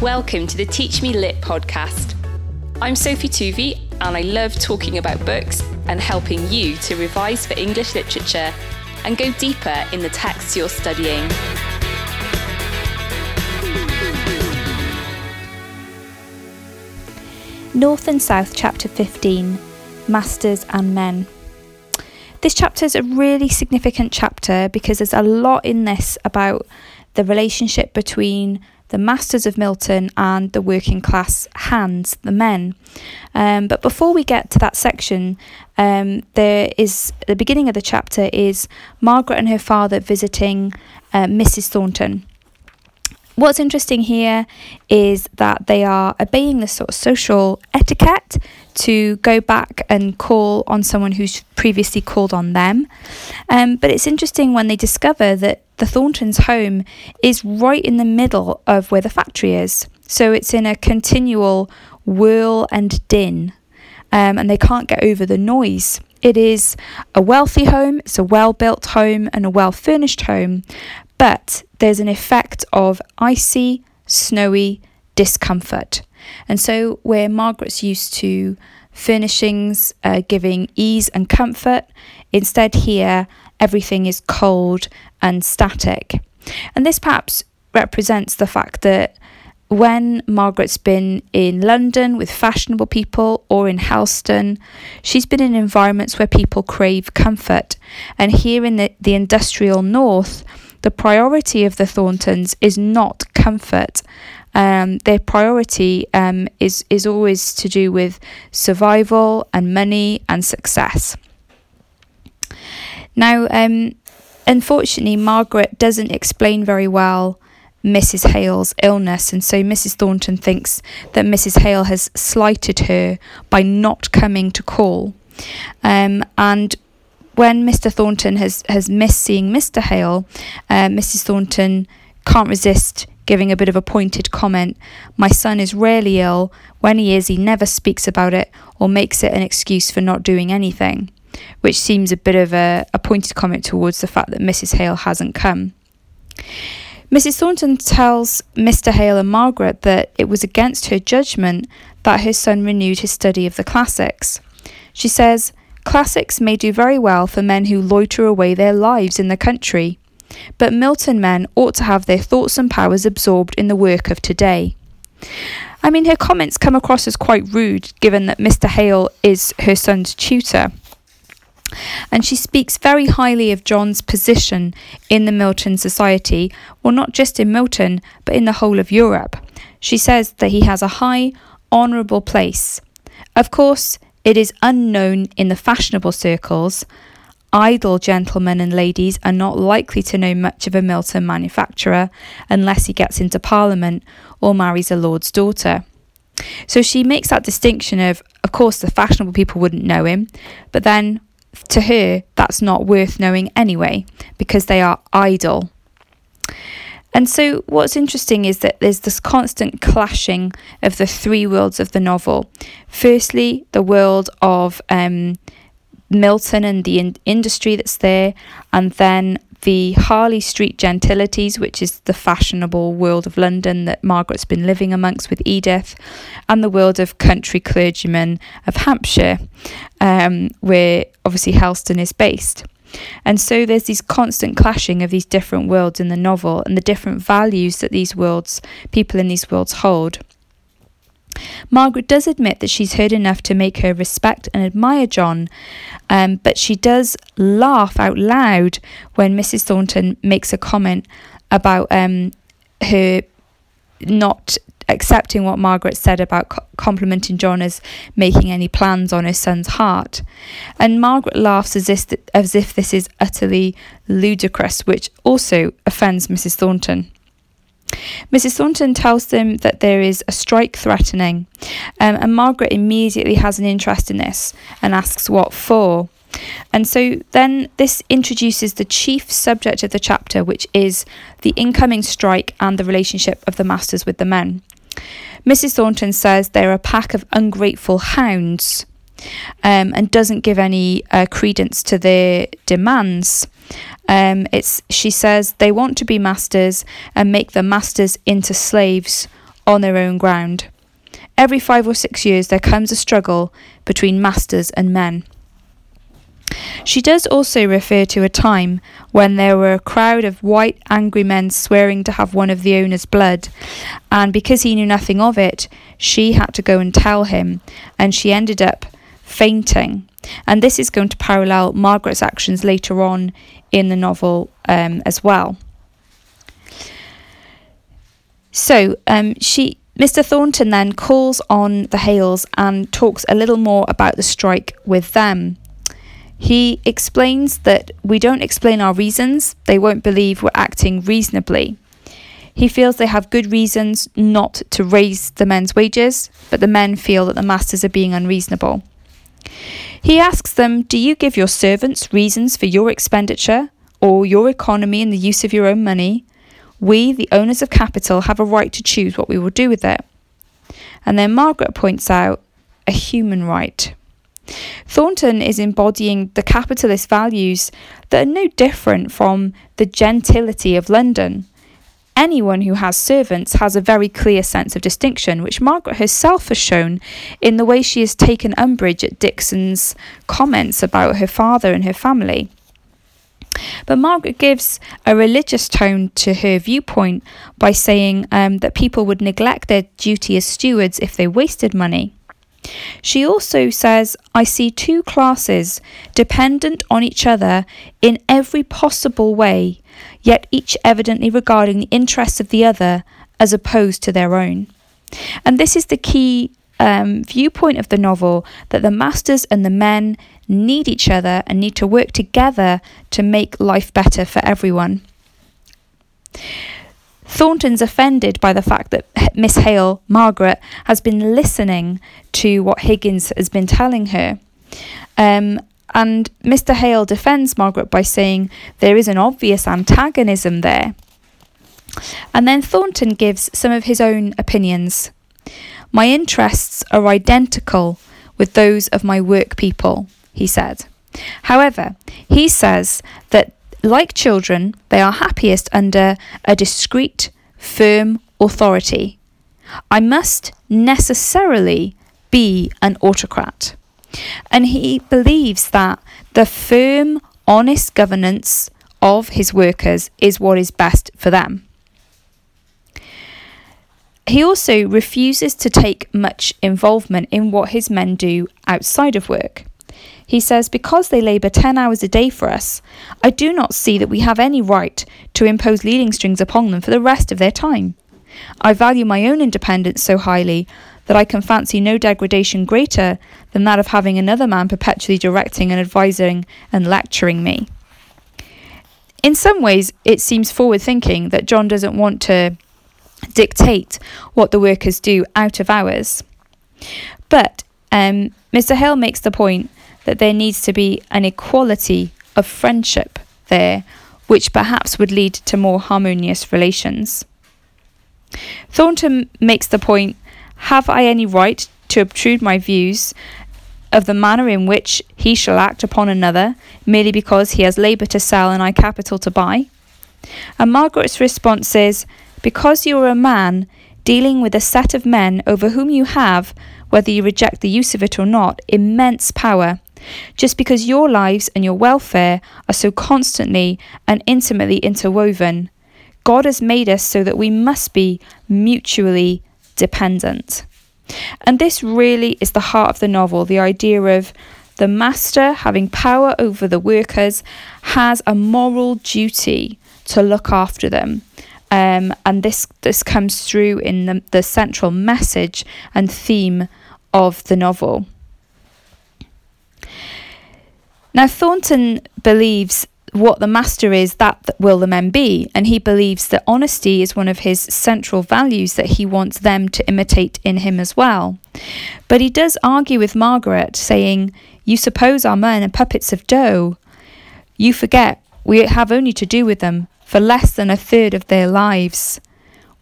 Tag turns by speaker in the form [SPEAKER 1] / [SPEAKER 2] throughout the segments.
[SPEAKER 1] Welcome to the Teach Me Lit podcast. I'm Sophie Tuvey, and I love talking about books and helping you to revise for English literature and go deeper in the texts you're studying.
[SPEAKER 2] North and South, Chapter 15 Masters and Men. This chapter is a really significant chapter because there's a lot in this about the relationship between the masters of Milton and the working class hands, the men. Um, but before we get to that section, um, there is the beginning of the chapter is Margaret and her father visiting uh, Mrs. Thornton. What's interesting here is that they are obeying the sort of social etiquette to go back and call on someone who's previously called on them. Um, but it's interesting when they discover that the Thorntons' home is right in the middle of where the factory is. So it's in a continual whirl and din, um, and they can't get over the noise. It is a wealthy home, it's a well built home, and a well furnished home, but there's an effect of icy, snowy discomfort. And so, where Margaret's used to furnishings uh, giving ease and comfort, instead here everything is cold and static. And this perhaps represents the fact that when Margaret's been in London with fashionable people or in Helston, she's been in environments where people crave comfort. And here in the, the industrial north, the priority of the Thorntons is not comfort. Um, their priority um, is is always to do with survival and money and success. Now, um, unfortunately, Margaret doesn't explain very well Mrs. Hale's illness, and so Mrs. Thornton thinks that Mrs. Hale has slighted her by not coming to call. Um, and when Mr. Thornton has, has missed seeing Mr. Hale, uh, Mrs. Thornton can't resist giving a bit of a pointed comment. My son is rarely ill. When he is, he never speaks about it or makes it an excuse for not doing anything, which seems a bit of a, a pointed comment towards the fact that Mrs. Hale hasn't come. Mrs. Thornton tells Mr. Hale and Margaret that it was against her judgment that her son renewed his study of the classics. She says, Classics may do very well for men who loiter away their lives in the country, but Milton men ought to have their thoughts and powers absorbed in the work of today. I mean, her comments come across as quite rude given that Mr. Hale is her son's tutor. And she speaks very highly of John's position in the Milton Society, well, not just in Milton, but in the whole of Europe. She says that he has a high, honourable place. Of course, it is unknown in the fashionable circles. Idle gentlemen and ladies are not likely to know much of a Milton manufacturer unless he gets into Parliament or marries a lord's daughter. So she makes that distinction of, of course, the fashionable people wouldn't know him, but then to her, that's not worth knowing anyway because they are idle. And so, what's interesting is that there's this constant clashing of the three worlds of the novel. Firstly, the world of um, Milton and the in- industry that's there, and then the Harley Street gentilities, which is the fashionable world of London that Margaret's been living amongst with Edith, and the world of country clergymen of Hampshire, um, where obviously Helston is based. And so there's these constant clashing of these different worlds in the novel and the different values that these worlds, people in these worlds hold. Margaret does admit that she's heard enough to make her respect and admire John, um, but she does laugh out loud when Mrs. Thornton makes a comment about um, her not accepting what Margaret said about complimenting John as making any plans on his son's heart. And Margaret laughs as if, as if this is utterly ludicrous, which also offends Mrs. Thornton. Mrs. Thornton tells them that there is a strike threatening, um, and Margaret immediately has an interest in this and asks what for. And so then this introduces the chief subject of the chapter, which is the incoming strike and the relationship of the masters with the men. Mrs. Thornton says they're a pack of ungrateful hounds um, and doesn't give any uh, credence to their demands. Um, it's she says they want to be masters and make the masters into slaves on their own ground. Every five or six years, there comes a struggle between masters and men. She does also refer to a time when there were a crowd of white, angry men swearing to have one of the owner's blood, and because he knew nothing of it, she had to go and tell him, and she ended up fainting. And this is going to parallel Margaret's actions later on in the novel um, as well. So um, she, Mr. Thornton then calls on the Hales and talks a little more about the strike with them. He explains that we don't explain our reasons, they won't believe we're acting reasonably. He feels they have good reasons not to raise the men's wages, but the men feel that the masters are being unreasonable. He asks them, Do you give your servants reasons for your expenditure or your economy in the use of your own money? We, the owners of capital, have a right to choose what we will do with it. And then Margaret points out a human right. Thornton is embodying the capitalist values that are no different from the gentility of London. Anyone who has servants has a very clear sense of distinction, which Margaret herself has shown in the way she has taken umbrage at Dixon's comments about her father and her family. But Margaret gives a religious tone to her viewpoint by saying um, that people would neglect their duty as stewards if they wasted money. She also says, I see two classes dependent on each other in every possible way, yet each evidently regarding the interests of the other as opposed to their own. And this is the key um, viewpoint of the novel that the masters and the men need each other and need to work together to make life better for everyone. Thornton's offended by the fact that Miss Hale, Margaret, has been listening to what Higgins has been telling her. Um, and Mr. Hale defends Margaret by saying there is an obvious antagonism there. And then Thornton gives some of his own opinions. My interests are identical with those of my work people, he said. However, he says that like children, they are happiest under a discreet, firm authority. I must necessarily be an autocrat. And he believes that the firm, honest governance of his workers is what is best for them. He also refuses to take much involvement in what his men do outside of work. He says, Because they labour 10 hours a day for us, I do not see that we have any right to impose leading strings upon them for the rest of their time. I value my own independence so highly that I can fancy no degradation greater than that of having another man perpetually directing and advising and lecturing me. In some ways, it seems forward thinking that John doesn't want to dictate what the workers do out of hours. But um, Mr. Hale makes the point that there needs to be an equality of friendship there, which perhaps would lead to more harmonious relations. Thornton makes the point Have I any right to obtrude my views of the manner in which he shall act upon another, merely because he has labour to sell and I capital to buy? And Margaret's response is Because you are a man dealing with a set of men over whom you have, whether you reject the use of it or not, immense power, just because your lives and your welfare are so constantly and intimately interwoven. God has made us so that we must be mutually dependent. And this really is the heart of the novel the idea of the master having power over the workers has a moral duty to look after them. Um, and this this comes through in the, the central message and theme of the novel. Now, Thornton believes what the master is, that will the men be, and he believes that honesty is one of his central values that he wants them to imitate in him as well. But he does argue with Margaret, saying, You suppose our men are puppets of dough. You forget we have only to do with them for less than a third of their lives.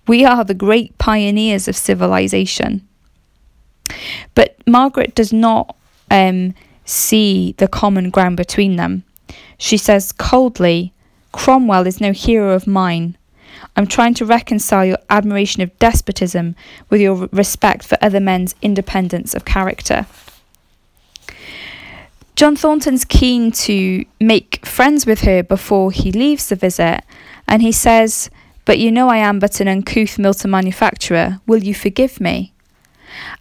[SPEAKER 2] We are the great pioneers of civilization. But Margaret does not um, see the common ground between them. She says coldly, Cromwell is no hero of mine. I'm trying to reconcile your admiration of despotism with your respect for other men's independence of character. John Thornton's keen to make friends with her before he leaves the visit, and he says, But you know I am but an uncouth Milton manufacturer. Will you forgive me?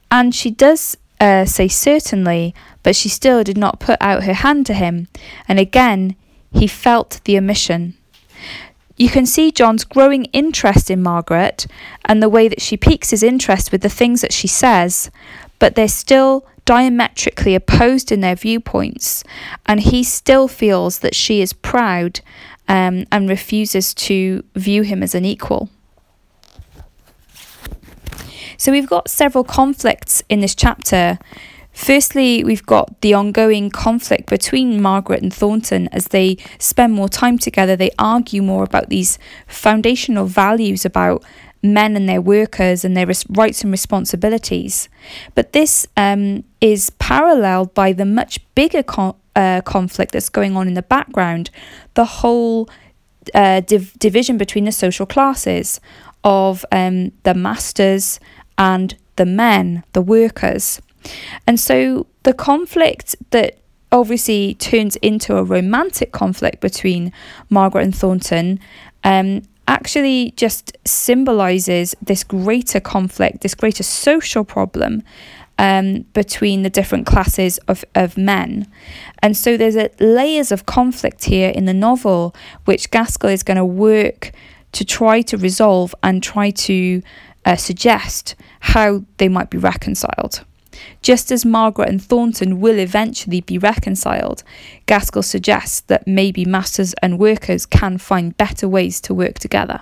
[SPEAKER 2] And she does uh, say certainly, but she still did not put out her hand to him, and again he felt the omission. You can see John's growing interest in Margaret and the way that she piques his interest with the things that she says, but they're still diametrically opposed in their viewpoints, and he still feels that she is proud um, and refuses to view him as an equal. So we've got several conflicts in this chapter. Firstly, we've got the ongoing conflict between Margaret and Thornton as they spend more time together. They argue more about these foundational values about men and their workers and their rights and responsibilities. But this um, is paralleled by the much bigger con- uh, conflict that's going on in the background, the whole uh, div- division between the social classes of um, the masters and the men, the workers. And so the conflict that obviously turns into a romantic conflict between Margaret and Thornton um, actually just symbolizes this greater conflict, this greater social problem um, between the different classes of, of men. And so there's a, layers of conflict here in the novel, which Gaskell is going to work to try to resolve and try to uh, suggest how they might be reconciled. Just as Margaret and Thornton will eventually be reconciled, Gaskell suggests that maybe masters and workers can find better ways to work together.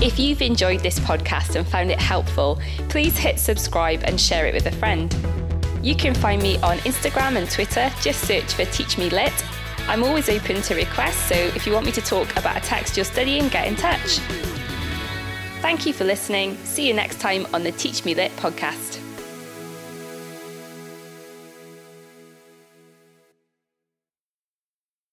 [SPEAKER 1] If you've enjoyed this podcast and found it helpful, please hit subscribe and share it with a friend. You can find me on Instagram and Twitter, just search for Teach Me Lit. I'm always open to requests, so if you want me to talk about a text you're studying, get in touch. Thank you for listening. See you next time on the Teach Me Lit podcast.